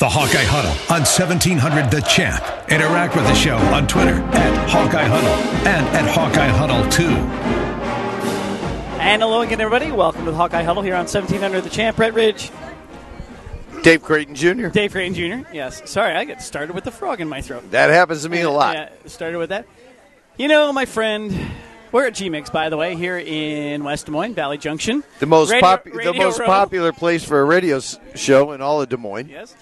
The Hawkeye Huddle on 1700 The Champ. Interact with the show on Twitter at Hawkeye Huddle and at Hawkeye Huddle 2. And hello again, everybody. Welcome to the Hawkeye Huddle here on 1700 The Champ. Brett Ridge, Dave Creighton Jr. Dave Creighton Jr. Yes. Sorry, I get started with the frog in my throat. That happens to me a lot. Yeah, started with that. You know, my friend, we're at G-Mix, by the way, here in West Des Moines, Valley Junction. The most Radio- pop- the most Row. popular place for a radio show in all of Des Moines. Yes.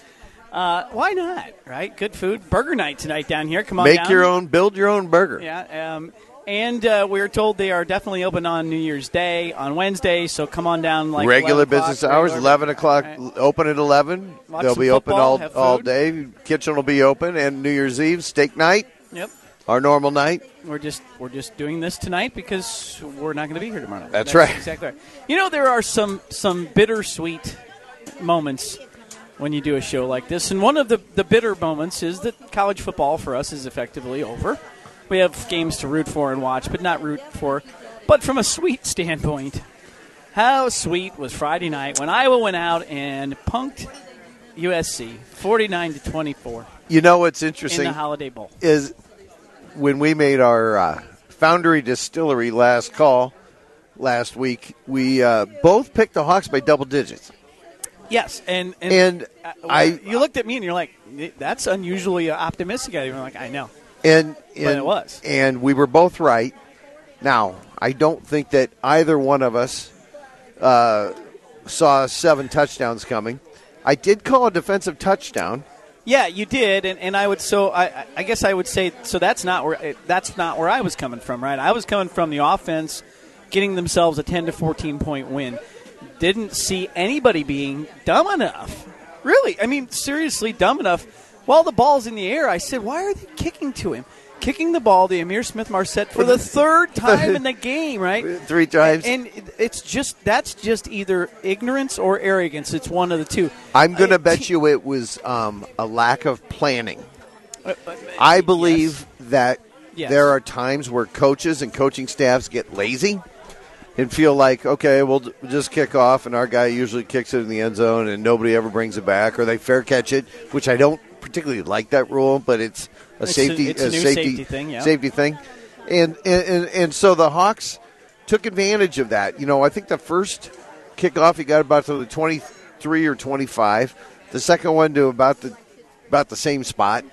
Uh, why not? Right? Good food. Burger night tonight down here. Come on Make down. your own, build your own burger. Yeah. Um, and uh, we're told they are definitely open on New Year's Day, on Wednesday. So come on down like regular business hours, regular- eleven o'clock. Right. Open at eleven. Watch They'll be open all all day. Kitchen will be open, and New Year's Eve steak night, Yep. our normal night. We're just we're just doing this tonight because we're not going to be here tomorrow. night. That's right. Exactly right. You know there are some some bittersweet moments when you do a show like this, and one of the the bitter moments is that college football for us is effectively over. We have games to root for and watch, but not root for. But from a sweet standpoint, how sweet was Friday night when Iowa went out and punked USC forty nine to twenty four You know what's in interesting the Holiday Bowl. is when we made our uh, Foundry Distillery last call last week. We uh, both picked the Hawks by double digits, Yes, and and, and uh, I you looked at me and you're like, that's unusually optimistic. I'm like, I know. And, But it was. and we were both right. Now, I don't think that either one of us uh, saw seven touchdowns coming. I did call a defensive touchdown. Yeah, you did, and, and I would so I, I guess I would say so. That's not where that's not where I was coming from, right? I was coming from the offense getting themselves a ten to fourteen point win. Didn't see anybody being dumb enough. Really, I mean, seriously, dumb enough. While the ball's in the air, I said, "Why are they kicking to him?" Kicking the ball to Ihmir Smith Marsette for the third time in the game, right? Three times. And it- it's just that's just either ignorance or arrogance. It's one of the two. I'm going Uh, to bet te- you it was um, a lack of planning. uh, uh, I believe that Yes. there are times where coaches and coaching staffs get lazy and feel like, okay, we'll just kick off, and our guy usually kicks it in the end zone, and nobody ever brings it back, or they fair catch it, which I don't particularly like that rule, but it's a It's a- safety, it's a new safety, safety thing, yeah. safety thing, and, and and and so the Hawks took advantage of that. You know, I think the first kickoff he got about to the twenty three or twenty five, the second one to about the about the same spot.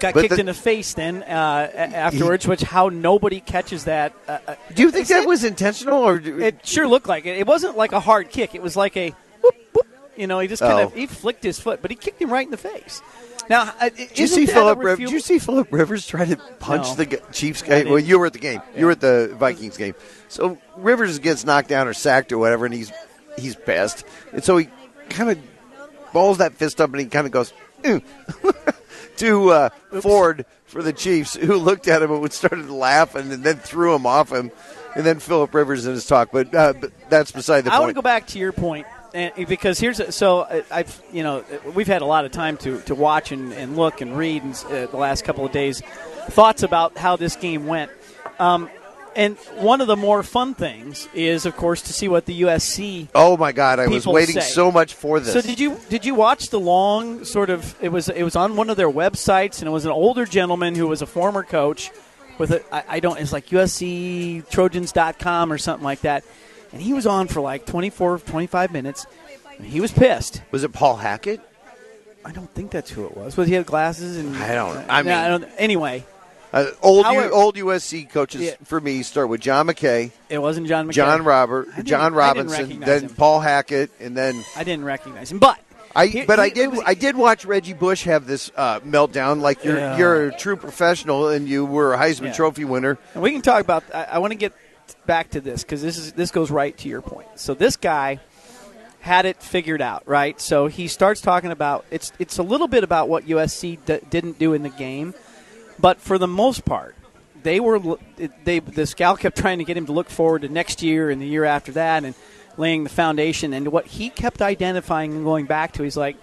Got But kicked the- in the face then uh, afterwards, which how nobody catches that. Uh, uh, Do you think that it- was intentional, or It sure looked like it. It wasn't like a hard kick. It was like a whoop whoop. You know, he just kind Oh. of he flicked his foot, but he kicked him right in the face. Now, uh, Did you see Philip? Riv- did you see Philip Rivers try to punch No. the g- Chiefs guy? Well, you were at the game. You were at the Vikings game. So Rivers gets knocked down or sacked or whatever, and he's he's pissed, and so he kind of balls that fist up and he kind of goes to uh, Ford for the Chiefs, who looked at him and started to laugh and then threw him off him, and then Philip Rivers in his talk. But, uh, but that's beside the point. I want to go back to your point, and, because here's a, so I've you know we've had a lot of time to, to watch and, and look and read and, uh, the last couple of days thoughts about how this game went. Um, and one of the more fun things is, of course, to see what the USC. Oh my God! I was waiting say. so much for this. So did you did you watch the long sort of? It was it was on one of their websites, and it was an older gentleman who was a former coach with a I, I don't it's like USC Trojans.com or something like that, and he was on for like 24, 25 minutes. And he was pissed. was it Paul Hackett? I don't think that's who it was. Was he had glasses and I don't- I mean- I don't, anyway, Uh, old How U, old USC coaches Yeah. for me start with John McKay, it wasn't John McKay. John Robert, John Robinson, then him. Paul Hackett, and then I didn't recognize him, but I. He- but I did. was- I did watch Reggie Bush have this uh, meltdown. Like you're Yeah. you're a true professional, and you were a Heisman Yeah. Trophy winner. And we can talk about. I, I want to get back to this because this is this goes right to your point. So this guy had it figured out, right? So he starts talking about it's it's a little bit about what USC d- didn't do in the game, but for the most part, they were they the scout kept trying to get him to look forward to next year and the year after that and laying the foundation. And what he kept identifying and going back to, he's like,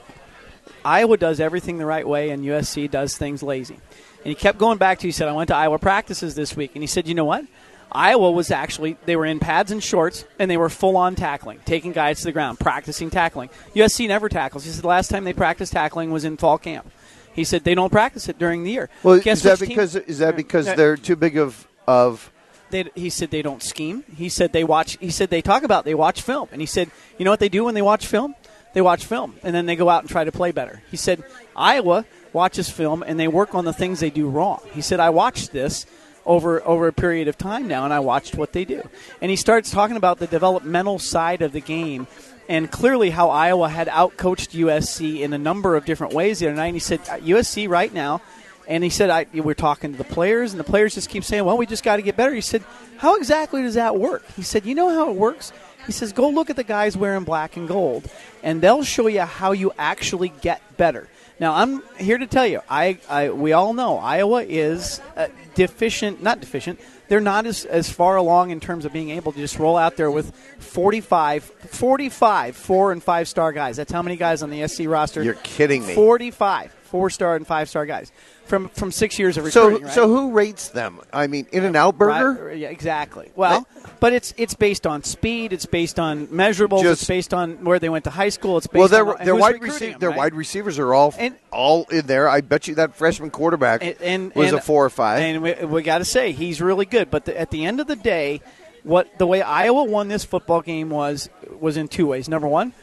Iowa does everything the right way and USC does things lazy. And he kept going back to, he said, I went to Iowa practices this week. And he said, you know what? Iowa was actually they were in pads and shorts and they were full on tackling, taking guys to the ground, practicing tackling. USC never tackles. He said the last time they practiced tackling was in fall camp. He said they don't practice it during the year. Well, Guess is that which team- because is that because they're too big of of they, he said they don't scheme. He said they watch. He said they talk about they watch film, and he said you know what they do when they watch film? They watch film, and then they go out and try to play better. He said Iowa watches film and they work on the things they do wrong. He said I watched this over over a period of time now, and I watched what they do. And he starts talking about the developmental side of the game. And clearly, how Iowa had outcoached USC in a number of different ways the other night. And he said, USC right now and he said, I, we're talking to the players, and the players just keep saying, well, we just got to get better. He said, how exactly does that work? He said, you know how it works? He says, go look at the guys wearing black and gold, and they'll show you how you actually get better. Now, I'm here to tell you, I, I we all know Iowa is uh, deficient, not deficient. They're not as, as far along in terms of being able to just roll out there with 45, 45 four and five star guys. That's how many guys on the SC roster. You're kidding me. 45 four star and five star guys from from six years of so recruiting. right? so who rates them? I mean, In and Out Burger. Right, yeah, exactly. Well, but it's it's based on speed. It's based on measurables. Just- it's based on where they went to high school. It's based Well, their their wide receiver their right? wide receivers are all And- all in there. I bet you that freshman quarterback and, and was and- a four or five. And we, we got to say he's really good. But the, at the end of the day, what the way Iowa won this football game was was in two ways. Number one,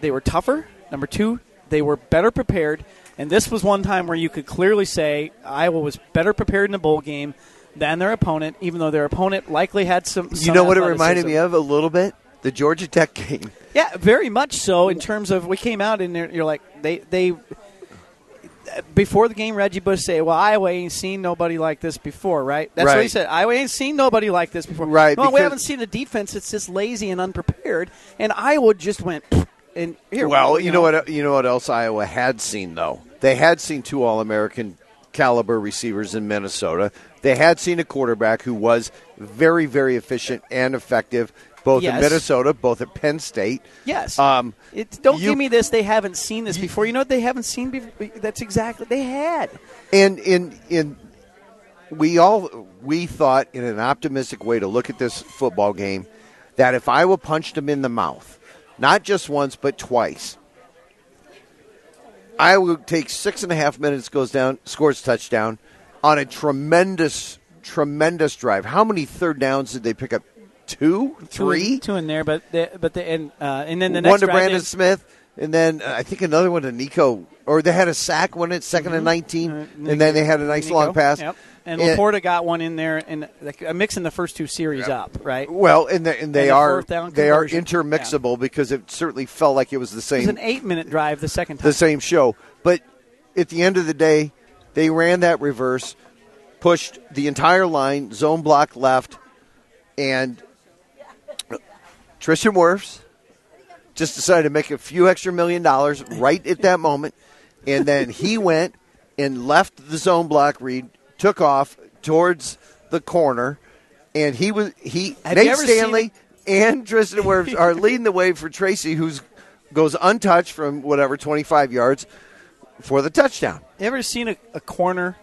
they were tougher. Number two, they were better prepared. And this was one time where you could clearly say Iowa was better prepared in the bowl game than their opponent, even though their opponent likely had some. you know what it reminded me of a little bit? The Georgia Tech game. Yeah, very much so. In terms of we came out and you're like they they before the game, Reggie Bush say, "Well, Iowa ain't seen nobody like this before, right?" That's what he said. Iowa ain't seen nobody like this before, Right, Well, we haven't seen a defense that's just lazy and unprepared, and Iowa just went and here. Well, you know what? You know what else Iowa had seen though. They had seen two All-American caliber receivers in Minnesota. They had seen a quarterback who was very, very efficient and effective, both in Minnesota, both at Penn State. Yes. Um, It's, don't you- give me this. They haven't seen this before. You know what they haven't seen before? That's exactly they had. And in in we all we thought in an optimistic way to look at this football game that if Iowa punched them in the mouth, not just once but twice, Iowa takes six and a half minutes, goes down, scores touchdown on a tremendous, tremendous drive. How many third downs did they pick up? Two, Two three, two in there, but the, but the and uh, and then the next one to Brandon Smith, and then uh, I think another one to Nico. Or they had a sack one at 2nd and 19, and then they had a nice Mm-hmm. Uh, Nico. long pass. Yep. And And- Laporta got one in there, and like, mixing the first two series up, right? Well, and, the, and they And the are fourth they are conversion. intermixable because it certainly felt like it was the same. It was an eight-minute drive the second time. the same show. But at the end of the day, they ran that reverse, pushed the entire line, zone block left, and Tristan Wirfs just decided to make a few extra million dollars right at that moment, and then he went and left the zone block read, took off towards the corner, and he was he Have Nate Stanley and Tristan Wirfs are leading the way for Tracy, who's goes untouched from whatever twenty five yards for the touchdown. You ever seen a, a corner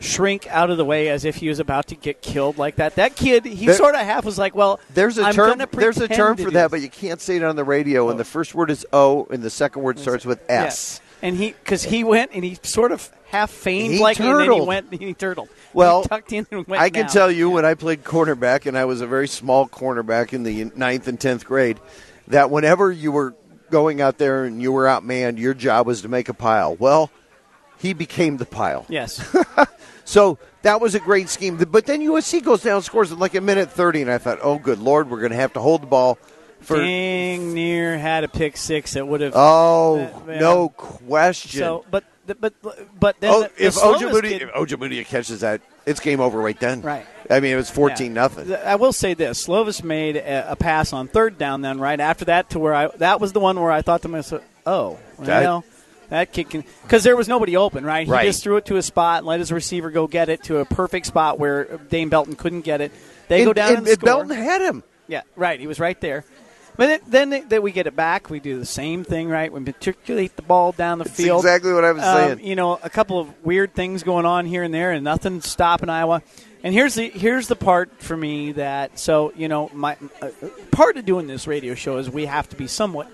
shrink out of the way as if he was about to get killed like that? That kid, he There- sort of half was like, "Well, There's a I'm term. There's a term for that, this." but you can't say it on the radio. And the oh. first word is O, and the second word starts with S. Yes. And he, because he went and he sort of half feigned like, and then he went and he turtled. Well, he tucked in and went I can tell you when I played cornerback, and I was a very small cornerback in the ninth and tenth grade, that whenever you were going out there and you were outmanned, your job was to make a pile. Well, he became the pile. Yes. So that was a great scheme. But then USC goes down, scores in like a minute thirty, and I thought, oh, good lord, we're going to have to hold the ball for. Dang near had a pick six that would have. Oh, Uh, no question. so, but but but then oh, the, if Slovis Ojemudia kid- if Ojemudia catches that, it's game over right then. Right. I mean, it was fourteen Yeah. nothing. I will say this: Slovis made a, a pass on third down. Then right after that, to where I that was the one where I thought to myself, "Oh, That- well, that kid can," because there was nobody open. Right? He Right. just threw it to a spot, and let his receiver go get it to a perfect spot where Dane Belton couldn't get it. They go down and, and, and. Belton had him. Yeah, right. He was right there. But then, that we get it back, we do the same thing, right? We matriculate the ball down the That's field. exactly what I was Um, saying. You know, a couple of weird things going on here and there, and nothing stopping Iowa. And here's the here's the part for me that so you know my uh, part of doing this radio show is we have to be somewhat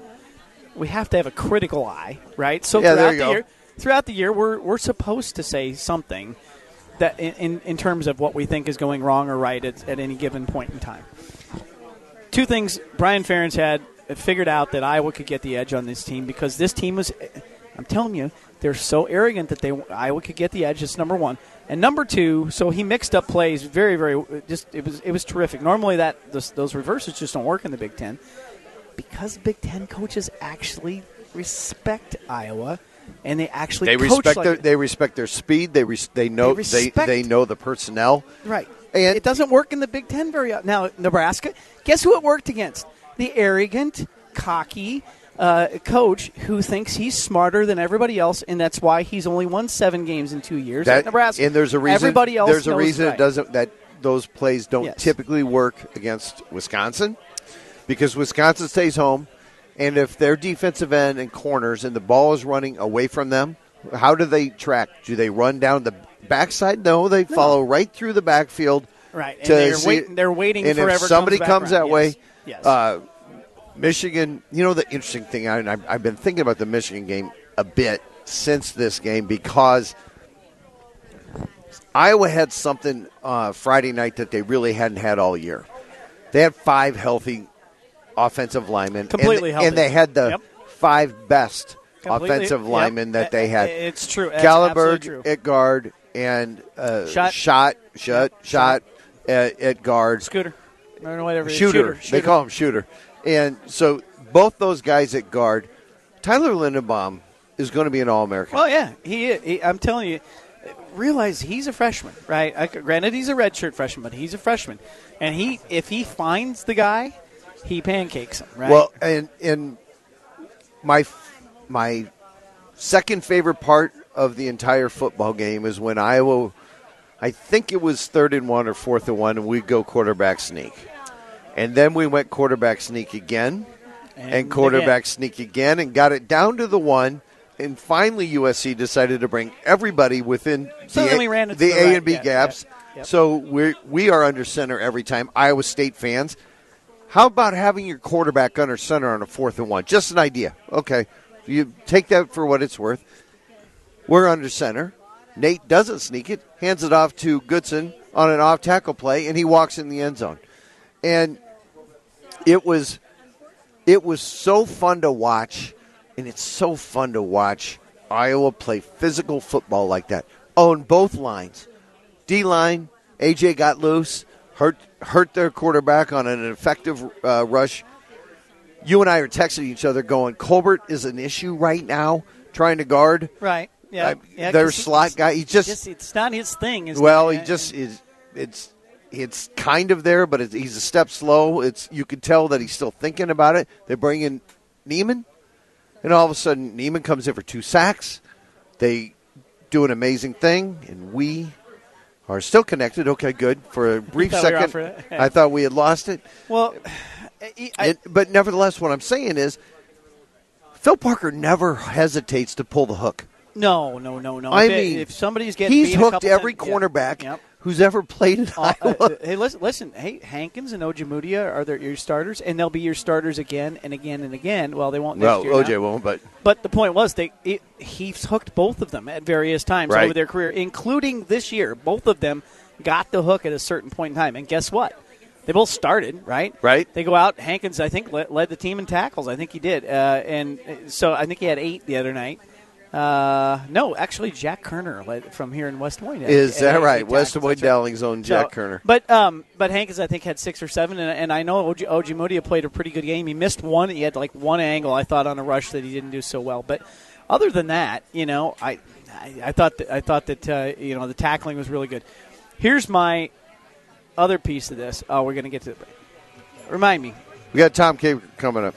we have to have a critical eye, right? So Yeah, throughout the go. year, throughout the year, we're we're supposed to say something that in, in, in terms of what we think is going wrong or right at, at any given point in time. Two things Brian Ferentz had figured out that Iowa could get the edge on this team because this team was, I'm telling you, they're so arrogant that they Iowa could get the edge. That's number one, and number two. So he mixed up plays very, very. Just it was it was terrific. Normally that those, those reverses just don't work in the Big Ten because Big Ten coaches actually respect Iowa and they actually They respect like their it. they respect their speed. They res, they know They they, they know the personnel. Right. And- it doesn't work in the Big Ten very often. Now, Nebraska, guess who it worked against? The arrogant, cocky uh, coach who thinks he's smarter than everybody else, and that's why he's only won seven games in two years That at Nebraska. and there's a reason. Everybody else there's a reason right. it doesn't that those plays don't Yes. typically work against Wisconsin because Wisconsin stays home, and if their defensive end and corners and the ball is running away from them, how do they track? Do they run down the backside? No, they follow right through the backfield. Right, and they're waiting- they're waiting And forever if somebody comes around. that way, Yes. Yes. Uh, Michigan. You know the interesting thing, I, and I've, I've been thinking about the Michigan game a bit since this game because Iowa had something uh, Friday night that they really hadn't had all year. They had five healthy offensive linemen, and- Completely and, healthy. they had the Yep. five best Completely- offensive yep. linemen that they had. It's true. That's absolutely true. Gallenberg at guard and uh, Shot. shot, shot, shot at, at guard. Scooter. I don't know whatever. it is. Shooter. Shooter. They call him shooter. And so both those guys at guard, Tyler Linderbaum is going to be an All American. Well, yeah, he, he. I'm telling you, realize he's a freshman, right? I, granted, he's a redshirt freshman, but he's a freshman, and he if he finds the guy, he pancakes him, right? Well, and and my my second favorite part of the entire football game is when Iowa, I think it was third and one or fourth and one, and we go quarterback sneak, and then we went quarterback sneak again, and, quarterback sneak again, and got it down to the one. And finally, USC decided to bring everybody within So the, A- the the A right, and B yeah, gaps. yeah, yep. So we we are under center every time. Iowa State fans, how about having your quarterback under center on a fourth and one? Just an idea. Okay. You take that for what it's worth. We're under center. Nate doesn't sneak it, hands it off to Goodson on an off tackle play, and he walks in the end zone. And it was it was so fun to watch, and it's so fun to watch Iowa play physical football like that. on both lines. D line, AJ got loose, hurt hurt their quarterback on an effective uh, rush. You and I are texting each other, going, "Colbert is an issue right now, trying to guard." right? Yeah, yeah their slot guy. He just, just it's not his thing. Well, he just is. It's it's kind of there, but he's a step slow. It's you can tell that he's still thinking about it. They bring in Niemann, and all of a sudden Niemann comes in for two sacks. They do an amazing thing, and we are still connected. Okay, good. For a brief we second, off. I thought we had lost it. well. I, I, It- but nevertheless, what I'm saying is, Phil Parker never hesitates to pull the hook. No, no, no, no. I if, mean, if somebody's getting He's beat a hooked couple every times- yeah, cornerback Yep. who's ever played in Uh, Iowa. uh, hey, listen, listen. Hey, Hankins and Ojemudia are their, your starters, and they'll be your starters again and again and again. Well, they won't. well, next year OJ now. won't, but But the point was, they it, he's hooked both of them at various times Right. over their career, including this year. Both of them got the hook at a certain point in time, and guess what? They both started right. Right. They go out. Hankins, I think, led, led the team in tackles. I think he did, uh, and uh, so I think he had eight the other night. Uh, no, actually, Jack Koerner from here in West Des Moines. is that right? West Des. Moines. Dowling's own Jack So- Koerner. But um, but Hankins, I think, had six or seven, and, and I know Oji, Ojemudia played a pretty good game. He missed one. He had like one angle, I thought, on a rush that he didn't do so well. But other than that, you know, I I, I thought that, I thought that uh, you know the tackling was really good. Here's my other piece of this. Oh, we're gonna get to it. Remind me We got Tom K coming up.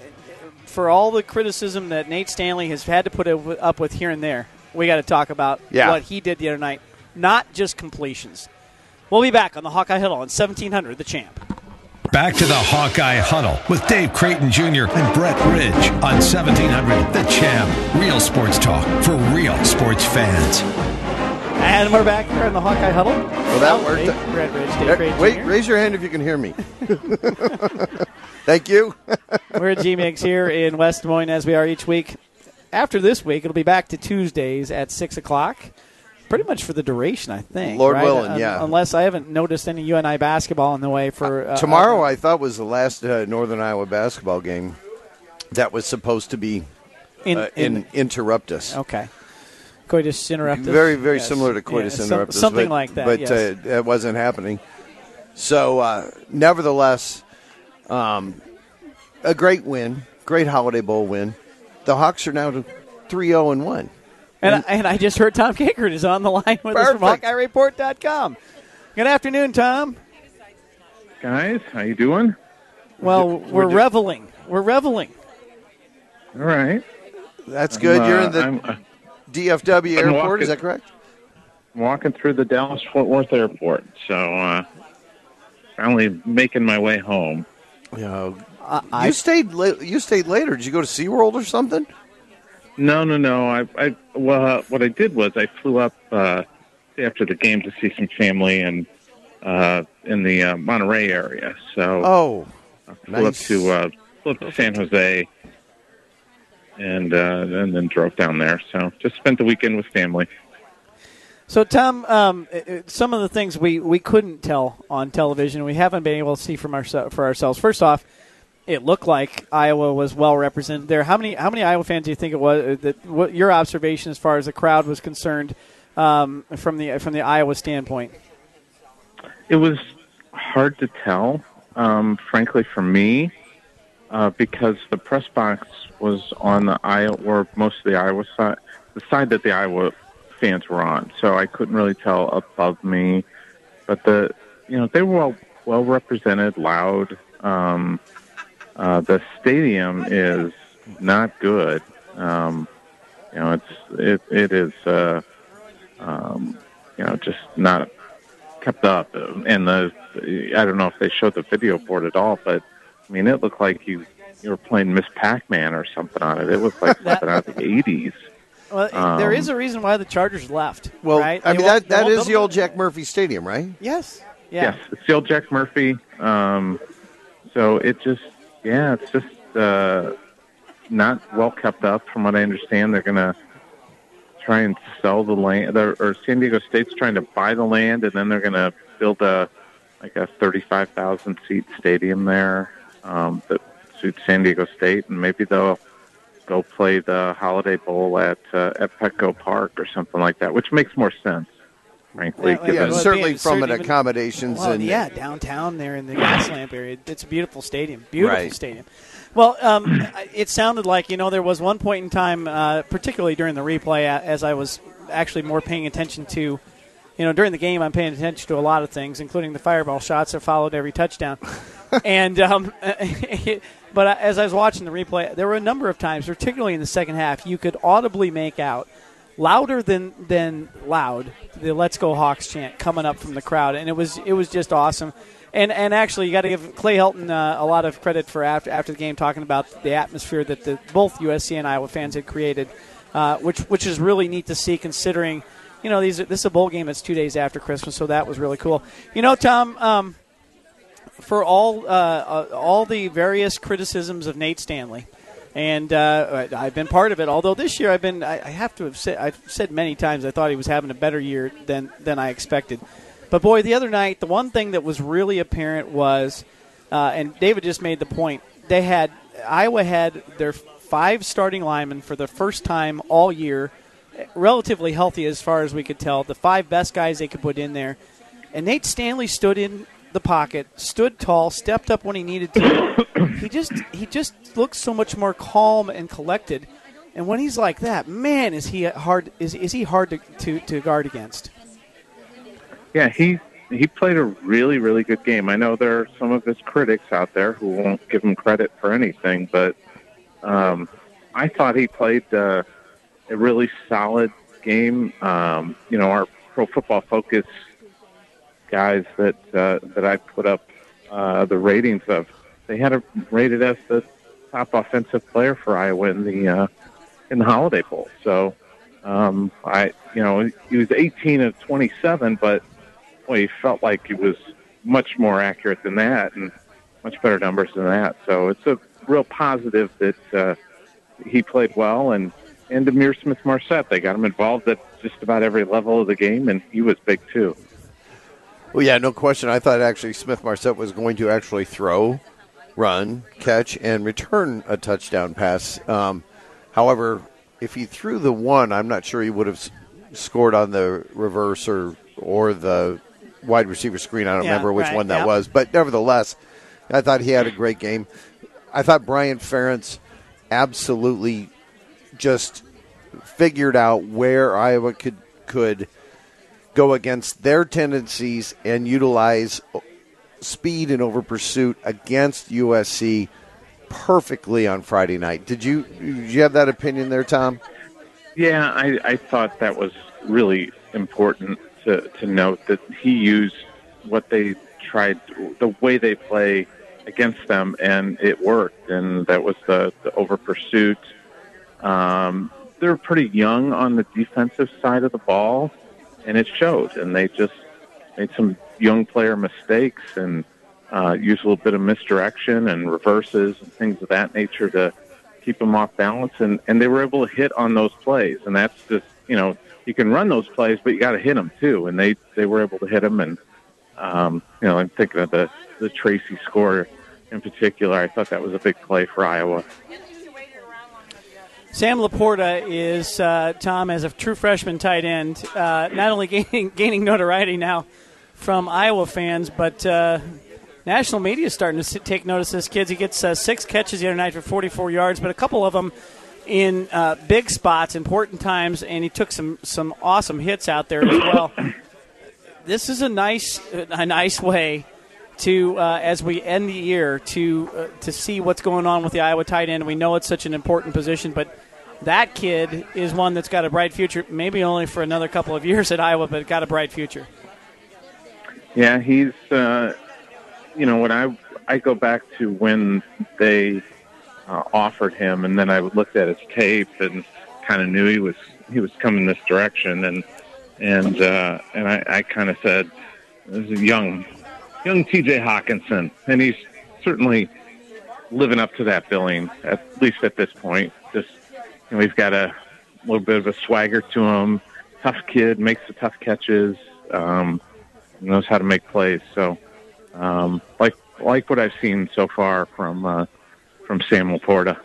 For all the criticism that Nate Stanley has had to put up with here and there, we got to talk about Yeah. what he did the other night, not just completions. We'll be back on the Hawkeye Huddle on 1700, the champ. Back to the Hawkeye Huddle with Dave Creighton Jr. and Brett Ridge on 1700 The Champ. Real sports talk for real sports fans. And we're back here in the Hawkeye Huddle. Well, that worked. Dave, Brett Ridge, Dave Wait, Jr. raise your hand if you can hear me. Thank you. We're at G-Mix here in West Des Moines as we are each week. After this week, it'll be back to Tuesdays at 6 o'clock. Pretty much for the duration, I think. Lord right? willing, yeah. Unless I haven't noticed any UNI basketball in the way for uh, Tomorrow, uh, I thought was the last uh, Northern Iowa basketball game that was supposed to be in, uh, in, in interrupt us. okay. Coitus interruptus. Very, very Yes. similar to coitus Yeah, some- interruptus, something but, like that. But yes. uh, that wasn't happening. So, uh, nevertheless, um, a great win, great Holiday Bowl win. The Hawks are now 3-0 and one. And, I, and I just heard Tom Kakert is on the line with us from Perfect. HawkeyeReport.com. Good afternoon, Tom. guys. How you doing? Well, we're, we're ju- reveling. We're reveling. All right. That's good. I'm, You're uh, in the I'm uh, DFW I'm airport. walking- Is that correct? walking through the Dallas Fort Worth airport, so uh, finally making my way home. Yeah. I, You stayed. La- you stayed later. Did you go to SeaWorld or something? No, no, no. I, I well, uh, what I did was I flew up uh, after the game to see some family and uh, in the uh, Monterey area. So Oh, I flew nice. up to uh, flew up to San Jose, and uh, and then drove down there. So just spent the weekend with family. so, Tom, um, some of the things we, we couldn't tell on television, we haven't been able to see from ourse- for ourselves. First off, it looked like Iowa was well represented there. How many how many Iowa fans do you think it was? uh, That what your observation as far as the crowd was concerned um, from the from the Iowa standpoint? It was hard to tell, um, frankly, for me, uh, because the press box was on the Iowa, or most of the Iowa side, the side that the Iowa fans were on. So I couldn't really tell above me, but the, you know, they were well, well represented, loud. Um, uh, the stadium is not good. Um, you know, it's it it is, uh, um, you know, just not kept up. And the I don't know if they showed the video board at all, but I mean, it looked like you you were playing Miss Pac-Man or something on it. It was like something out of the '80s. Well, Um, there is a reason why the Chargers left. well, right? I They mean that they that won't is build the them- old Jack Murphy Stadium, right? Yes. Yeah. Yes, it's still Jack Murphy. Um, so it just, yeah, it's just uh, not well kept up, from what I understand. They're gonna try and sell the land, or, or San Diego State's trying to buy the land, and then they're gonna build a like a thirty-five thousand seat stadium there um, that suits San Diego State, and maybe they'll go play the Holiday Bowl at uh, at Petco Park or something like that, which makes more sense, frankly. Yeah, Yeah, well, certainly being- from an certainly- accommodations Well, and yeah, downtown there in the gas lamp area. It's a beautiful stadium. Beautiful Right. stadium. Well, um, it sounded like you know there was one point in time, uh, particularly during the replay, as I was actually more paying attention to. You know, during the game, I'm paying attention to a lot of things, including the fireball shots that followed every touchdown. And um, but as I was watching the replay, there were a number of times, particularly in the second half, you could audibly make out louder than than loud the "Let's Go Hawks" chant coming up from the crowd, and it was it was just awesome. And and actually, you got to give Clay Helton uh, a lot of credit for after after the game talking about the atmosphere that the, both USC and Iowa fans had created, uh, which which is really neat to see considering. You know, these this is a bowl game that's two days after Christmas, so that was really cool. You know, Tom, um, for all uh, uh, all the various criticisms of Nate Stanley, and uh, I've been part of it. Although this year I've been, I, have to have said, I've said many times I thought he was having a better year than than I expected. But boy, the other night, the one thing that was really apparent was, uh, and David just made the point, they had Iowa had their five starting linemen for the first time all year, relatively healthy as far as we could tell. The five best guys they could put in there, and Nate Stanley stood in the pocket, stood tall, stepped up when he needed to. he just he just looks so much more calm and collected. And when he's like that, man, is he hard? Is, is he hard to, to, to guard against? Yeah, he he played a really really good game. I know there are some of his critics out there who won't give him credit for anything, but um, I thought he played uh, a really solid game. Um, you know, our Pro Football Focus guys that uh, that I put up uh, the ratings of. They had it rated as the top offensive player for Iowa in the uh, in the Holiday Bowl. So um, I, you know, he was 18 of 27, but boy, he felt like he was much more accurate than that and much better numbers than that. So it's a real positive that uh, he played well and and Ihmir Smith Marsette. They got him involved at just about every level of the game, and he was big too. Well, yeah, no question. I thought actually Smith Marsette was going to actually throw, run, catch, and return a touchdown pass. Um, however, if he threw the one, I'm not sure he would have scored on the reverse or or the wide receiver screen. I don't Yeah, remember which right, one that yeah. was, but nevertheless, I thought he had a great game. I thought Brian Ferentz absolutely just figured out where Iowa could could go against their tendencies and utilize speed and over pursuit against USC perfectly on Friday night. Did you did you have that opinion there, Tom? Yeah, I, I thought that was really important to, to note that he used what they tried, the way they play against them, and it worked. And that was the, the over pursuit. Um, they're pretty young on the defensive side of the ball, and it showed. And they just made some young player mistakes and uh, used a little bit of misdirection and reverses and things of that nature to keep them off balance. And, and they were able to hit on those plays. And that's just, you know, you can run those plays, but you got to hit them too. And they, they were able to hit them. And, um, you know, I'm thinking of the, the Tracy score in particular. I thought that was a big play for Iowa. Sam Laporta is uh, Tom as a true freshman tight end, uh, not only gaining gaining notoriety now from Iowa fans, but uh, national media is starting to take notice of this kid. He gets uh, six catches the other night for 44 yards, but a couple of them in uh, big spots, important times, and he took some some awesome hits out there as well. this is a nice a nice way to uh, as we end the year to uh, to see what's going on with the Iowa tight end. We know it's such an important position, but that kid is one that's got a bright future. Maybe only for another couple of years at Iowa, but got a bright future. Yeah, he's, uh, you know, when I, I go back to when they uh, offered him, and then I looked at his tape and kind of knew he was he was coming this direction, and and uh, and I, I kind of said, "This is a young, young T.J. Hockenson," and he's certainly living up to that billing, at least at this point. Just you know, he's got a little bit of a swagger to him. Tough kid, makes the tough catches, um, knows how to make plays. So, um, like like what I've seen so far from uh, from Sam Laporta.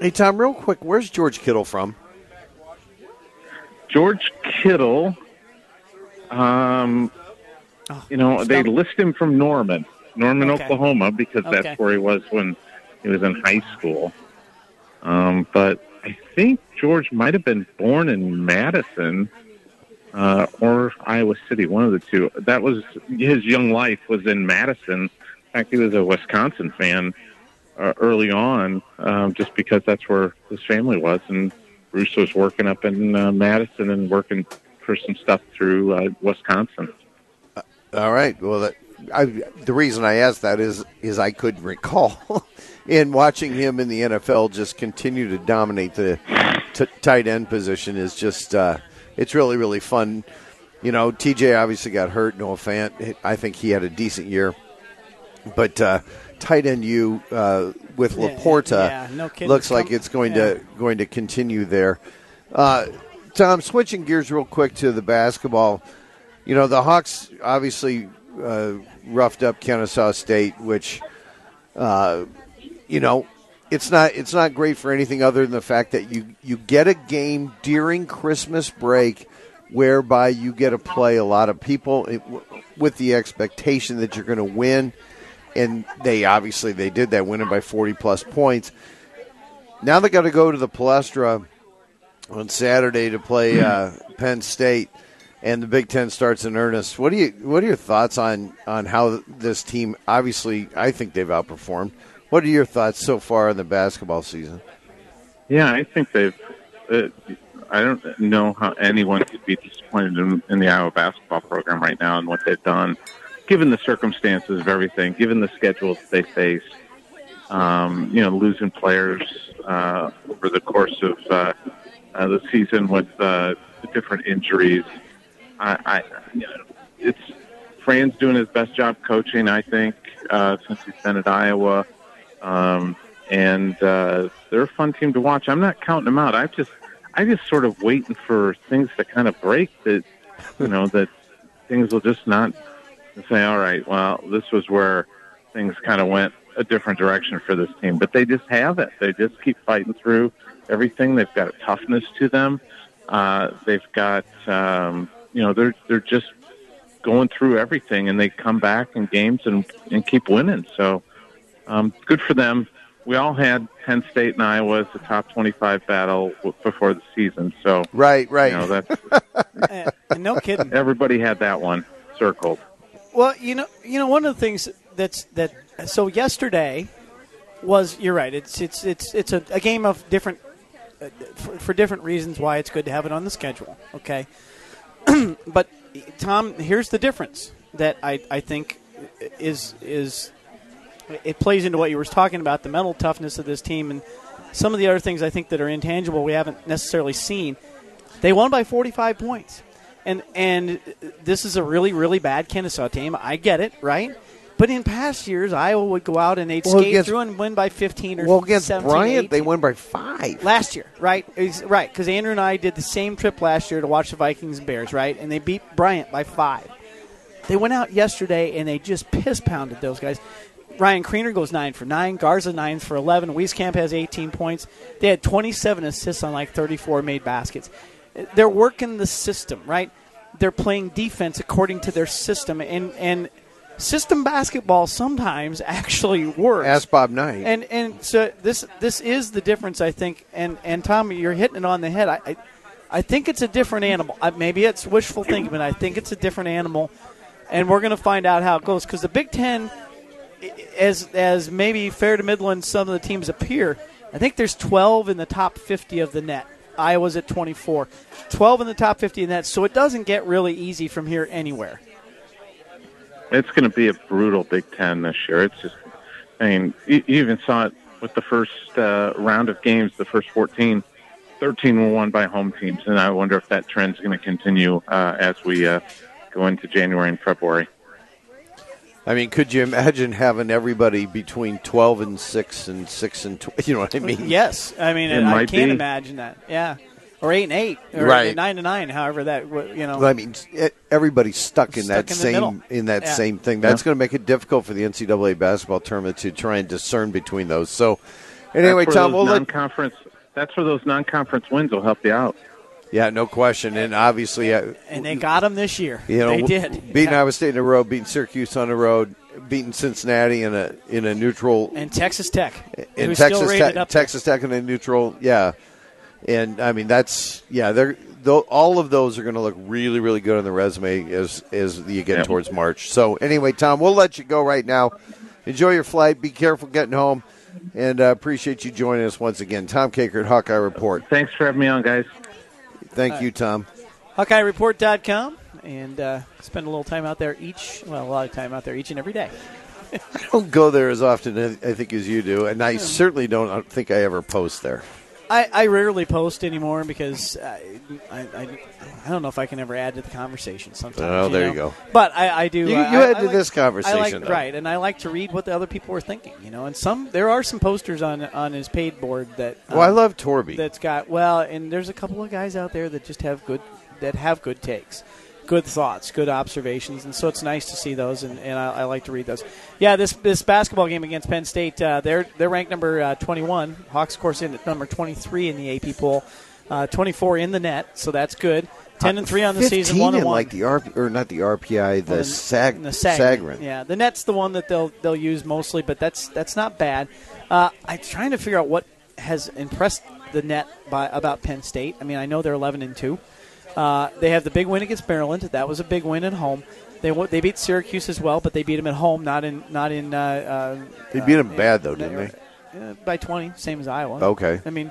Hey, Tom, real quick, where's George Kittle from? George Kittle, um, Oh, you know, they list him from Norman, Norman, Okay. Oklahoma, because Okay. that's where he was when he was in high school. Um, but I think George might have been born in Madison uh, or Iowa City, one of the two. That was his young life was in Madison. In fact, he was a Wisconsin fan uh, early on, um, just because that's where his family was, and Bruce was working up in uh, Madison and working for some stuff through uh, Wisconsin. All right. Well, that, I, the reason I asked that is is I couldn't recall in watching him in the NFL just continue to dominate the t- tight end position is just uh, it's really really fun. You know, TJ obviously got hurt. Noah Fant, I think he had a decent year, but uh, tight end you uh, with Laporta yeah, no looks like it's going yeah. to going to continue there. Uh, Tom, switching gears real quick to the basketball. You know, the Hawks obviously uh, roughed up Kennesaw State, which, uh, you know, it's not it's not great for anything other than the fact that you you get a game during Christmas break, whereby you get to play a lot of people it, with the expectation that you're going to win, and they obviously they did that, winning by 40 plus points. Now they got to go to the Palestra on Saturday to play uh, Penn State, and the Big Ten starts in earnest. What do you What are your thoughts on on how this team? Obviously, I think they've outperformed. What are your thoughts so far in the basketball season? Yeah, I think they've. Uh, I don't know how anyone could be disappointed in, in the Iowa basketball program right now and what they've done. given the circumstances of everything, given the schedules they face, um, you know, losing players uh, over the course of uh, uh, the season with uh, different injuries. I, I it's Fran's doing his best job coaching, I think, uh, since he's been at Iowa. Um, and uh, they're a fun team to watch. I'm not counting them out. I just, I just sort of waiting for things to kind of break that, you know, that things will just not say, all right, well, this was where things kind of went a different direction for this team. But they just have it. They just keep fighting through everything. They've got a toughness to them. Uh, they've got, um, you know, they're they're just going through everything, and they come back in games and and keep winning. So, um, good for them. We all had Penn State and Iowa as the top 25 battle w- before the season. So, Right, right. you know, that's no kidding. everybody had that one circled. Well, you know, you know, one of the things that's that. So yesterday was you're right. It's it's it's it's a, a game of different uh, for, for different reasons why it's good to have it on the schedule. Okay, but Tom, here's the difference that I I think is is it plays into what you were talking about the mental toughness of this team and some of the other things I think that are intangible we haven't necessarily seen. They won by 45 points. And and this is a really really bad Kennesaw team. I get it, right? But in past years, Iowa would go out and they'd Well, skate against- through and win by 15 or well, against 17, Bryant, they 18. win by five. last year, right? Ex- right, because Andrew and I did the same trip last year to watch the Vikings and Bears, right? And they beat Bryant by five. They went out yesterday and they just piss pounded those guys. Ryan Kriener goes nine for nine. Garza nine for eleven. Wieskamp has 18 points. They had 27 assists on like 34 made baskets. They're working the system, right? They're playing defense according to their system, and and system basketball sometimes actually works. Ask Bob Knight. And and so this this is the difference, I think. And and Tom, you're hitting it on the head. I I, I think it's a different animal. Uh, maybe it's wishful thinking, but I think it's a different animal. And we're going to find out how it goes because the Big Ten, as as maybe fair to Midland, some of the teams appear. I think there's 12 in the top 50 of the net. Iowa's at 24, 12 in the top 50 in that. So it doesn't get really easy from here anywhere. It's going to be a brutal Big Ten this year. It's just, I mean, you, you even saw it with the first uh, round of games, the first 14, 13 were won by home teams, and I wonder if that trend's going to continue uh, as we uh, go into January and February. I mean, could you imagine having everybody between twelve and six and six and tw- you know what I mean? Yes, I mean, It and I can't be. imagine that. Yeah, or eight and eight, or Right. nine to nine. However, that w- you know. Well, I mean, everybody's stuck in Stuck that in same middle. in that Yeah. same thing. That's going to make it difficult for the NCAA basketball tournament to try and discern between those. So, anyway, that's where Tom, those we'll non-conference. That's where those non-conference wins will help you out. yeah, no question, and obviously, uh, and they got them this year. you know, they did. beating Yeah. Iowa State in a row, beating Syracuse on the road, beating Cincinnati in a in a neutral and Texas Tech, in Texas still Tech, rated up there. Texas Tech in a neutral, yeah. And I mean that's yeah, they're tho- all of those are going to look really really good on the resume as as you get Yeah. towards March. So anyway, Tom, we'll let you go right now. Enjoy your flight. Be careful getting home, and uh, appreciate you joining us once again. Tom Kakert at Hawkeye Report. Thanks for having me on, guys. Thank you, Tom. HawkeyeReport.com and uh, spend a little time out there each. Well, a lot of time out there each and every day. I don't go there as often, I think, as you do, and I certainly don't think I ever post there. I, I rarely post anymore because I, I, I, I don't know if I can ever add to the conversation. Sometimes. Oh, there know? you go. But I, I do. You- you I- add I to like- this conversation, I like, though. right? And I like to read what the other people are thinking. You know, and some there are some posters on on his paid board that. Well, I um, love Torby. that's got well, and there's a couple of guys out there that just have good that have good takes, good thoughts, good observations, and so it's nice to see those, and, and I, I like to read those. Yeah, this this basketball game against Penn State, uh, they're they're ranked number uh, 21. Hawks, of course, in at number 23 in the AP poll, uh, 24 in the net, so that's good. 10 and three on the season, 15 one and in one. like the RP, or not the RPI, the, Well, SAG, the Sagarin. Yeah, the net's the one that they'll they'll use mostly, but that's that's not bad. Uh, I'm trying to figure out what has impressed the net by about Penn State. I mean, I know they're 11 and two. Uh, they have the big win against Maryland. That was a big win at home. They they beat Syracuse as well, but they beat them at home, not in not in. Uh, uh, They beat 'em uh, bad, though, didn't they? uh, by 20, same as Iowa. Okay. I mean,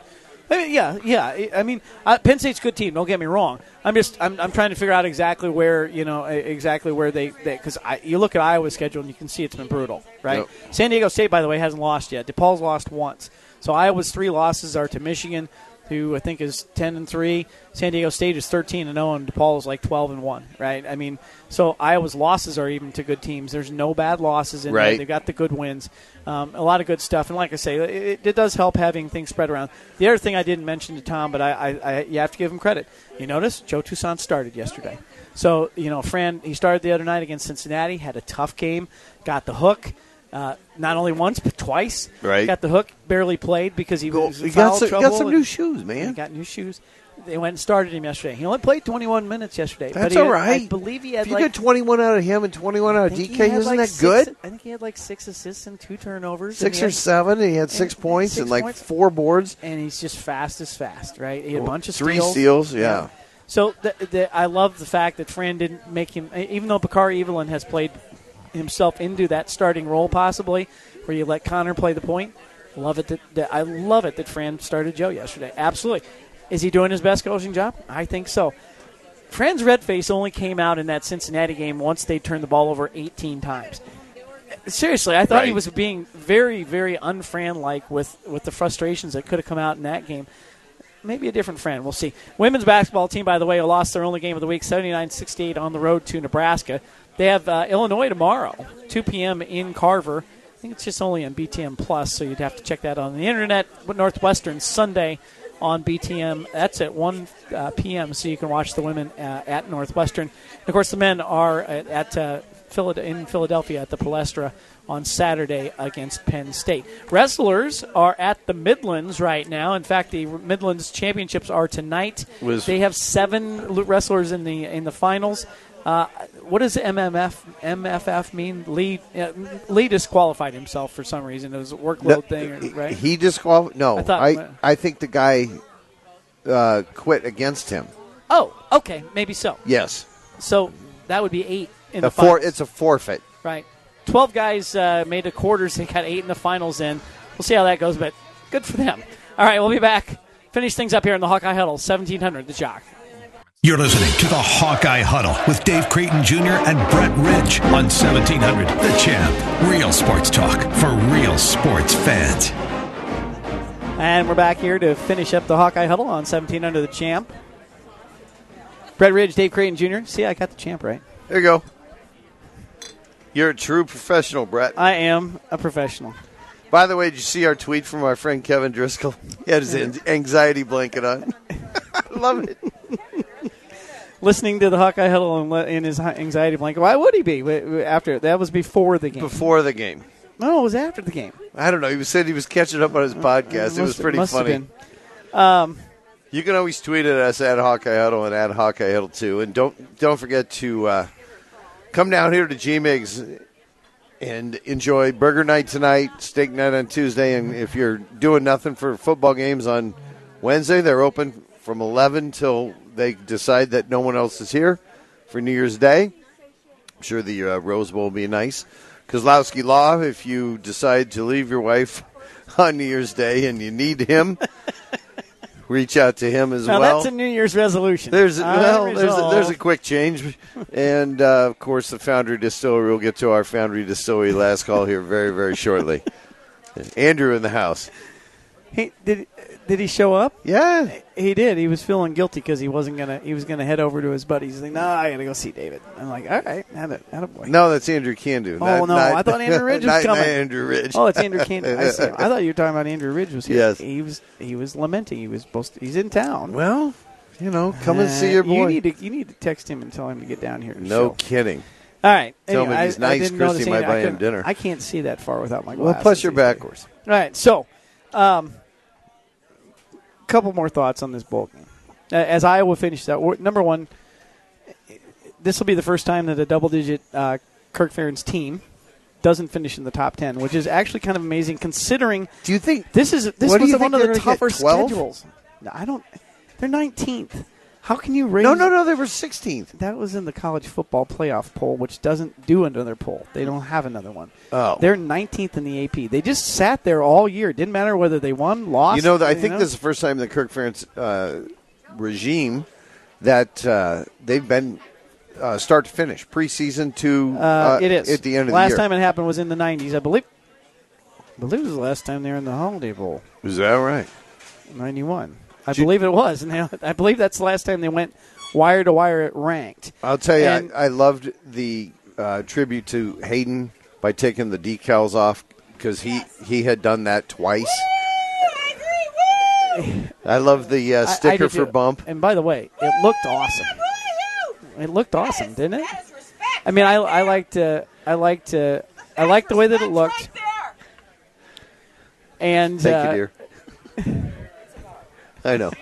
I mean, yeah, yeah. I- mean, uh, Penn State's a good team. Don't get me wrong. I'm just I'm, I'm trying to figure out exactly where you know exactly where they because you look at Iowa's schedule and you can see it's been brutal, right? San Diego State, by the way, hasn't lost yet. DePaul's lost once. So Iowa's three losses are to Michigan, who I think is ten and three. San Diego State is thirteen and zero, and DePaul is like twelve and one, right? I mean, so Iowa's losses are even to good teams. There's no bad losses in there. They've got the good wins, um, a lot of good stuff. And like I say, it, it does help having things spread around. The other thing I didn't mention to Tom, but I, I, I you have to give him credit. You notice Joe Toussaint started yesterday. So you know, Fran, he started the other night against Cincinnati, had a tough game, got the hook. Uh, not only once but twice. Right. Got the hook. Barely played because he Go- was in you got foul some, trouble. got some new shoes, man. He got new shoes. They went and started him yesterday. He only played 21 minutes yesterday. That's all had- right. I believe he had If you like get 21 out of him and 21 out of DK, had isn't like that six- good? I think he had like six assists and two turnovers. Six or had- seven, and he had six and- points six and like points. four boards. and he's just fast as fast, right? He had a bunch of Three steals. steals, yeah. So the, the, I love the fact that Fran didn't make him, even though Bakari Evelyn has played himself into that starting role possibly, where you let Connor play the point. Love it that, that I love it that Fran started Joe yesterday. Absolutely. Is he doing his best coaching job? I think so. Fran's red face only came out in that Cincinnati game once they turned the ball over 18 times. Seriously, I thought he was being very, very unfran like with, with the frustrations that could have come out in that game maybe a different friend. We'll see. Women's basketball team, by the way, lost their only game of the week, 79-68 on the road to Nebraska. They have uh, Illinois tomorrow, 2 p.m. in Carver. I think it's just only on BTN Plus, so you'd have to check that on the internet. But Northwestern Sunday on BTN. That's at 1 uh, p.m., so you can watch the women uh, at Northwestern. And of course, the men are at, at uh, in Philadelphia at the Palestra on Saturday against Penn State. Wrestlers are at the Midlands right now. In fact, the Midlands championships are tonight. They have seven wrestlers in the in the finals. Uh, what does MMF MFF mean? Lee uh, Lee disqualified himself for some reason. It was a workload thing, right? He disqualified. No, I I, thought- I, think the guy uh, quit against him. oh, okay, maybe so. Yes, So that would be eight in a the finals. it's a forfeit. Right. 12 guys uh, made the quarters. and got eight in the finals in. We'll see how that goes, but good for them. All right, we'll be back. Finish things up here in the Hawkeye Huddle, 1700, the Jock. You're listening to the Hawkeye Huddle with Dave Creighton Jr. and Brett Ridge on 1700 The Champ. Real sports talk for real sports fans. And we're back here to finish up the Hawkeye Huddle on 1700, the Champ. Brett Ridge, Dave Creighton Jr. See, I got the champ right. There you go. You're a true professional, Brett. I am a professional. By the way, did you see our tweet from our friend Kevin Driscoll? He had his anxiety blanket on. I love it. Listening to the Hawkeye Huddle in- in his anxiety blanket. Why would he be after? That was before the game. Before the game. No, it was after the game. I don't know. He was said he was catching up on his podcast. It was pretty have funny. Um, You can always tweet at us at Hawkeye Huddle and at Hawkeye Huddle too, and don't don't forget to uh, come down here to G Migs and enjoy burger night tonight, steak night on Tuesday, and if you're doing nothing for football games on Wednesday, they're open from eleven till they decide that no one else is here for New Year's Day. I'm sure the uh, Rose Bowl will be nice. Kozlowski Law, if you decide to leave your wife on New Year's Day and you need him, reach out to him as well. now well. that's a New Year's resolution. There's I well, there's a, there's a quick change, and uh, of course the Foundry Distillery. We'll get to our Foundry Distillery last call here very very shortly. Andrew in the house. He, did did he show up? Yeah, He did. He was feeling guilty because he wasn't gonna. He was gonna head over to his buddies. He's like, "No, I gotta go see David." I'm like, "All right, have it, have a boy." no, that's Andrew Candu. Oh, no, I thought Andrew Ridge was not, coming. Not Andrew Ridge. Oh, it's Andrew Candy. I see. Him. I thought you were talking about Andrew Ridge was here. Yes. he was. He was lamenting. He was supposed. To, he's in town. well, you know, come and see Uh, your boy. You need to. You need to text him and tell him to get down here. No show. kidding. All right. Tell him Anyway, if he's I- I nice, didn't Christy might buy him dinner. I can't see that far without my glasses. Well, plus you're backwards. All right. So, um, couple more thoughts on this bowl game. As Iowa finishes out, number one, this will be the first time that a double-digit uh, Kirk Ferentz team doesn't finish in the top ten, which is actually kind of amazing considering Do you think this is this was one of the they're gonna get, tougher schedules. No, I don't. They're nineteenth. How can you raise? No, no, no. They were 16th. That was in the college football playoff poll, which doesn't do another poll. They don't have another one. Oh. They're 19th in the AP. They just sat there all year. Didn't matter whether they won, lost. You know, I you think know? this is the first time in the Kirk Ferentz uh, regime that uh, they've been uh, start to finish preseason to Uh, it is at the end of last the year. time it happened was in the 90s, I believe. I believe it was the last time they were in the Holiday Bowl, Is that right? 91. I Gee- believe it was, and they, I believe that's the last time they went wire to wire at ranked. I'll tell you, And- I, I loved the uh, tribute to Hayden by taking the decals off because he he had done that twice. I love the uh, I- I sticker for too. bump. And by the way, it looked awesome. It looked awesome, didn't it? I mean, I, I liked uh, I liked uh, I liked the way that it looked. Right And Thank uh, you, dear. I know.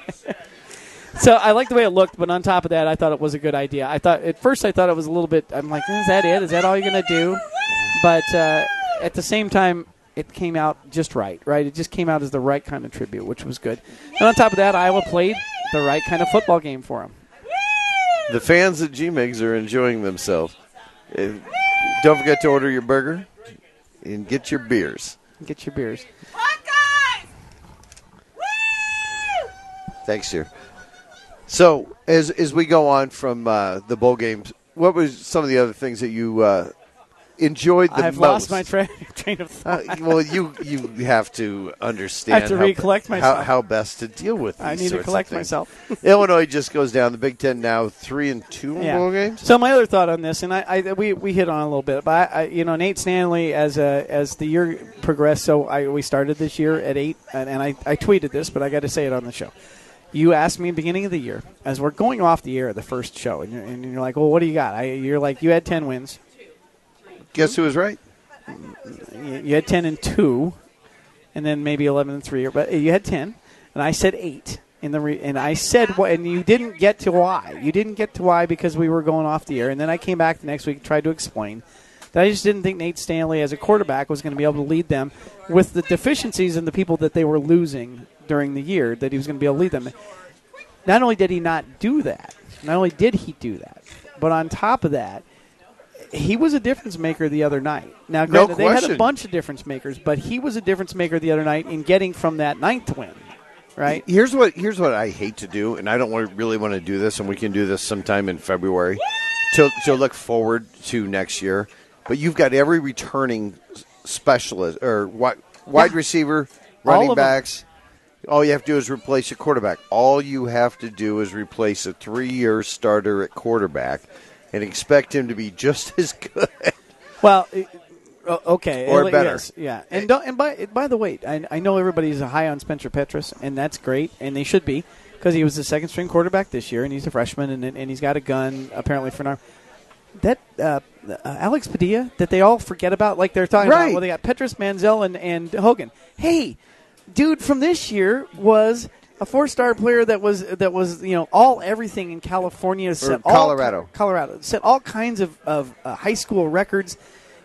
So I like the way it looked, but on top of that, I thought it was a good idea. I thought at first I thought it was a little bit. I'm like, is that it? Is that all you're going to do? But uh, at the same time, it came out just right. Right? It just came out as the right kind of tribute, which was good. And on top of that, Iowa played the right kind of football game for them. The fans at G-Migs are enjoying themselves. Uh, don't forget to order your burger and get your beers. Get your beers. Thanks, dear. So, as as we go on from uh, the bowl games, what was some of the other things that you uh, enjoyed the I've most? lost my tra- train of Uh, well, you you have to understand. I have to how, recollect how, myself. how best to deal with. These I need to sorts of collect things. myself. Illinois just goes down. The Big Ten now three and two in bowl games. So my other thought on this, and I, I we, we hit on it a little bit, but I, I, you know Nate Stanley as a, as the year progressed. So I we started this year at eight, and, and I, I tweeted this, but I got to say it on the show. You asked me beginning of the year as we're going off the air, at the first show, and you're, and you're like, "Well, what do you got?" I, you're like, "You had ten wins. Guess who was right? You, you had ten and two, and then maybe eleven and three, but you had ten, And I said eight in the re- and I said what, and you didn't get to why. You didn't get to why because we were going off the air, and then I came back the next week and tried to explain that I just didn't think Nate Stanley as a quarterback was going to be able to lead them with the deficiencies and the people that they were losing during the year. That he was going to be able to lead them. Not only did he not do that, not only did he do that, but on top of that, he was a difference maker the other night. Now, No they had a bunch of difference makers, but he was a difference maker the other night in getting from that ninth win, right? Here's what here's what I hate to do, and I don't want really want to do this, and we can do this sometime in February to to look forward to next year. But you've got every returning specialist or wide, wide Yeah. receiver, running backs. All you have to do is replace a quarterback. All you have to do is replace a three-year starter at quarterback, and expect him to be just as good. Well, okay, Or better. Yes, yeah, and don't, and by by the way, I, I know everybody's high on Spencer Petras, and that's great, and they should be because he was the second string quarterback this year, and he's a freshman, and and he's got a gun apparently for now. That uh, uh, Alex Padilla that they all forget about, like they're talking Right. about. Well, they got Petras, Mansell, and and Hogan. Hey, dude from this year was a four-star player that was that was you know all everything in California, set all- Colorado. Colorado set all kinds of of uh, high school records.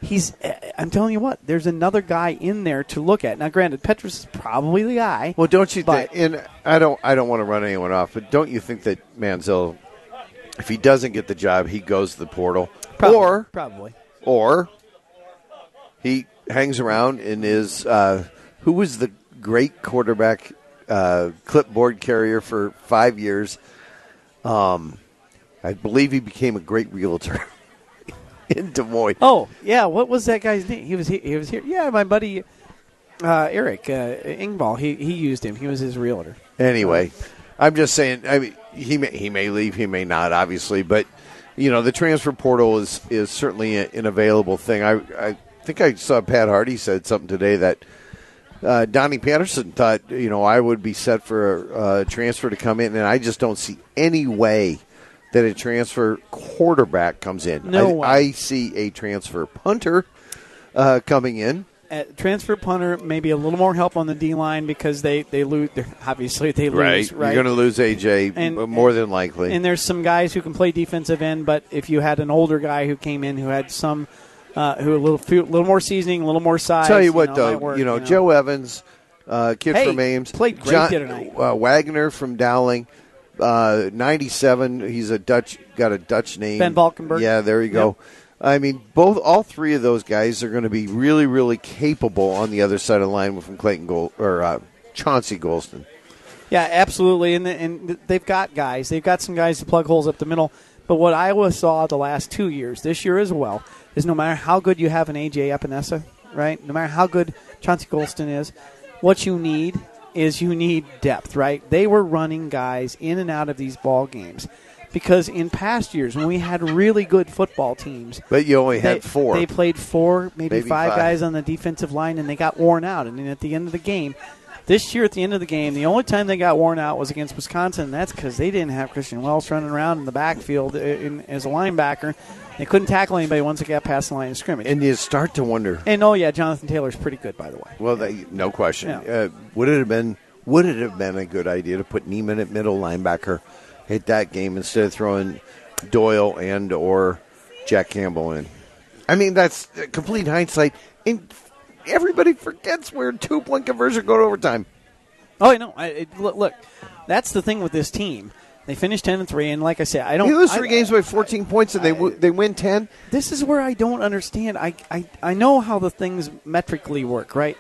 He's, uh, I'm telling you what, there's another guy in there to look at. Now, granted, Petras is probably the guy. Well, don't you But- think? And I don't, I don't want to run anyone off, but don't you think that Mansell, if he doesn't get the job, he goes to the portal, Probably, or probably. or he hangs around and is uh, who was the great quarterback uh, clipboard carrier for five years. Um, I believe he became a great realtor in Des Moines. Oh, yeah. What was that guy's name? He was he, he was here. Yeah, my buddy uh, Eric uh, Ingval. He he used him. He was his realtor. Anyway, I'm just saying. I mean, he may he may leave, he may not, obviously, but you know, the transfer portal is is certainly a- an available thing. I I think I saw Pat Harty said something today that uh, Donnie Patterson thought you know I would be set for a, a transfer to come in, and I just don't see any way that a transfer quarterback comes in. No I, way. I see a transfer punter uh, coming in. Uh, transfer punter, maybe a little more help on the D line because they they lose. they're- Obviously, they lose. Right. You're going to lose AJ And- more than likely. And there's some guys who can play defensive end, but if you had an older guy who came in who had some, uh, who a little few, little more seasoning, a little more size. Tell you what, know, though, work, you know, Joe Evans, uh, kid Hey, from Ames, played great John, the other night. Uh, Waggoner from Dowling. Uh, 97. He's a Dutch. Got a Dutch name. VanValkenburg. Yeah, there you go. I mean, both all three of those guys are going to be really, really capable on the other side of the line from Clayton Gold or uh, Chauncey Golston. Yeah, absolutely, and and they've got guys. They've got some guys to plug holes up the middle. But what Iowa saw the last two years, this year as well, is no matter how good you have an AJ Epenesa, right? No matter how good Chauncey Golston is, what you need is you need depth, right? They were running guys in and out of these ball games because in past years when we had really good football teams, but you only had they, four. They played four, maybe, Maybe five, five. guys on the defensive line, and they got worn out. And then at the end of the game, this year at the end of the game, the only time they got worn out was against Wisconsin. And that's because they didn't have Kristian Welch running around in the backfield uh, in, as a linebacker. They couldn't tackle anybody once they got past the line of scrimmage. and you start to wonder. And oh yeah, Jonathan Taylor's pretty good, by the way. Well, they, no question. Yeah. Uh, would it have been? Would it have been a good idea to put Niemann at middle linebacker, hit that game instead of throwing Doyle and or Jack Campbell in? I mean, that's complete hindsight. And everybody forgets we're two point conversion going to overtime. Oh, I know. I, it, look, look, that's the thing with this team. They finished ten and three, and like I said, I don't. You lose I- three games by 14 points, and they w- they win 10. this is where I don't understand. I, I, I know how the things metrically work, right?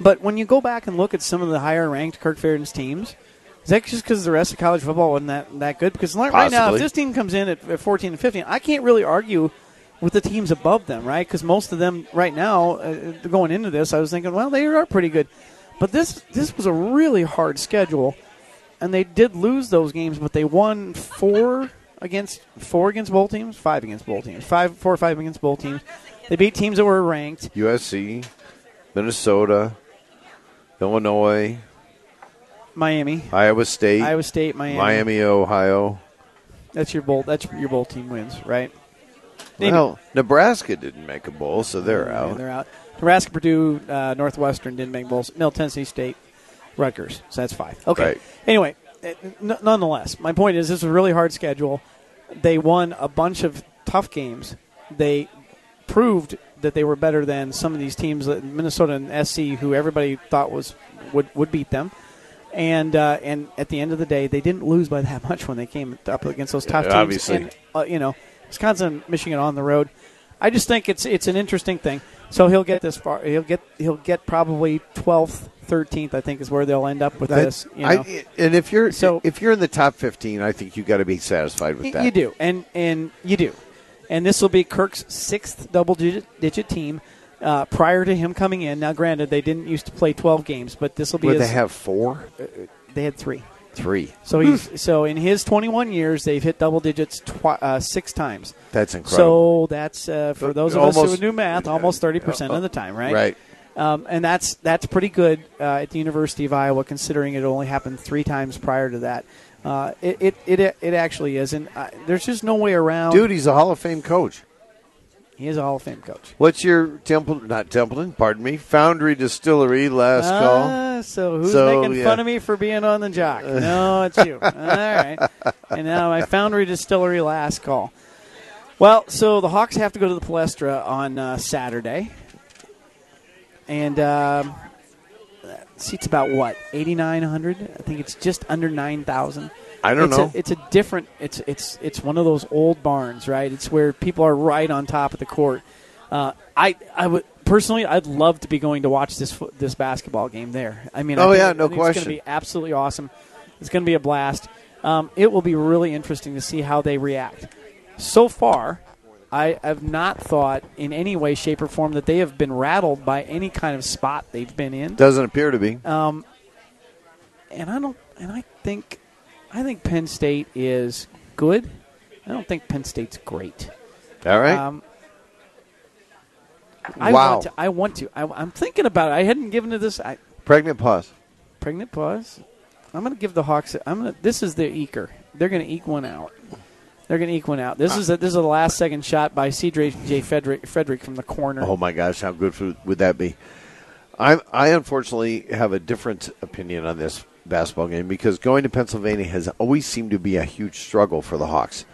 But when you go back and look at some of the higher ranked Kirk Ferentz teams, is that just because the rest of college football wasn't that, that good? Because like right now, if this team comes in at, at 14 and 15, I can't really argue with the teams above them, right? Because most of them right now, uh, going into this, I was thinking, well, they are pretty good. But this this was a really hard schedule, and they did lose those games, but they won four against four against bowl teams, five against bowl teams, five four or five against bowl teams. They beat teams that were ranked. USC, Minnesota, Illinois, Miami, Iowa State, Iowa State, Miami. Miami, Ohio. That's your bowl. That's your bowl team wins, right? Maybe. Well, Nebraska didn't make a bowl, so they're Yeah, out. They're out. Nebraska, Purdue, uh, Northwestern didn't make bowls. Middle Tennessee State, Rutgers. So that's five. Okay. Right. Anyway, uh, n- nonetheless, my point is this is a really hard schedule. They won a bunch of tough games. They proved that they were better than some of these teams, Minnesota and SC, who everybody thought was would would beat them. And uh, and at the end of the day, they didn't lose by that much when they came up against those tough teams. Obviously. And, uh, you know, Wisconsin, Michigan on the road. I just think it's it's an interesting thing. So he'll get this far. He'll get he'll get probably twelfth, thirteenth. I think is where they'll end up with this. You know? I, and if you're So- if you're in the top 15, I think you got to be satisfied with that. You do, and and you do, and this will be Kirk's sixth double digit, digit team. Uh, prior to him coming in, now granted they didn't used to play twelve games, but this will be Would his, they have four, they had three. Three? So he's so in his twenty one years they've hit double digits twi- uh, six times. That's incredible. So that's uh, for those of Almost- us who do math, almost thirty percent of the time, right? Right. Um, and that's that's pretty good uh, at the University of Iowa, considering it only happened three times prior to that. Uh, it, it it it actually is, and uh, there's just no way around. Dude, he's a Hall of Fame coach. He is a Hall of Fame coach. What's your Temple? Not Templeton. Pardon me. Foundry Distillery. Last call. Ah, so who's So, making yeah. fun of me for being on the jock? No, it's you. All right. And now my Foundry Distillery last call. Well, so the Hawks have to go to the Palestra on uh, Saturday, and um, seats about what eighty nine hundred. I think it's just under nine thousand. I don't it's know. A, it's a different. It's it's it's one of those old barns, right? It's where people are right on top of the court. Uh, I I would personally, I'd love to be going to watch this this basketball game there. I mean, I Oh, think- yeah, I no think It's going question. to be absolutely awesome. It's going to be a blast. Um, it will be really interesting to see how they react. So far, I have not thought in any way, shape, or form that they have been rattled by any kind of spot they've been in. Doesn't appear to be. Um, and I don't. And I think, I think Penn State is good. I don't think Penn State's great. All right. Um, I Wow. want to. I want to. I, I'm thinking about it. I hadn't given it this. I, Pregnant pause. pregnant pause. I'm going to give the Hawks. I'm going to. This is their eker. They're going to eke one out. They're going to eke one out. This is a, this is a last second shot by CJ J. Fredrick, Fredrick from the corner. Oh my gosh, how good would that be? I I unfortunately have a different opinion on this basketball game because going to Pennsylvania has always seemed to be a huge struggle for the Hawks.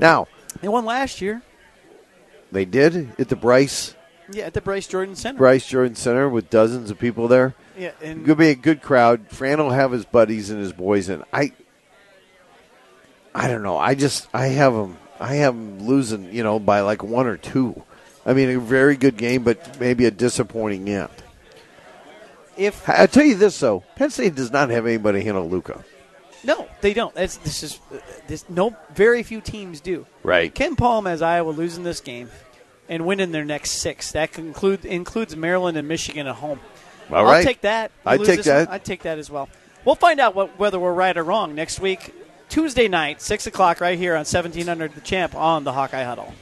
Now They won last year. they did at the Bryce Yeah, at the Bryce Jordan Center. Bryce Jordan Center with dozens of people there. Yeah, and to be a good crowd. Fran will have his buddies and his boys, and I I don't know. I just I have them. I have them losing, you know, by like one or two. I mean, a very good game, but maybe a disappointing end. If I tell you this though, Penn State does not have anybody handle Luka. no, they don't. That's, this is uh, this. No, very few teams do. Right. KenPom has Iowa losing this game and winning their next six. That conclude, includes Maryland and Michigan at home. All I'll right. take that. I'd take that. I'd take that as well. We'll find out what, whether we're right or wrong next week, Tuesday night, 6 o'clock, right here on 1700 The Champ on the Hawkeye Huddle.